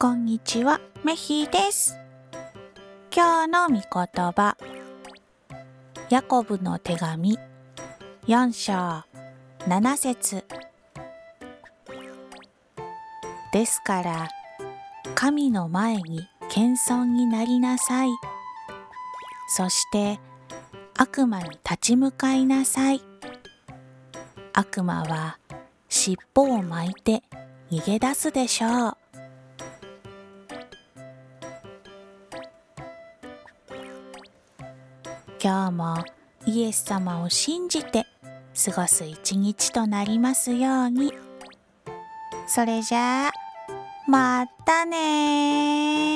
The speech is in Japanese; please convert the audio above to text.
こんにちは、メヒです。今日の御言葉、ヤコブの手紙4章7節ですから、神の前に謙遜になりなさい。そして悪魔に立ち向かいなさい。悪魔は尻尾を巻いて逃げ出すでしょう。今日もイエス様を信じて過ごす一日となりますように。それじゃあ、またね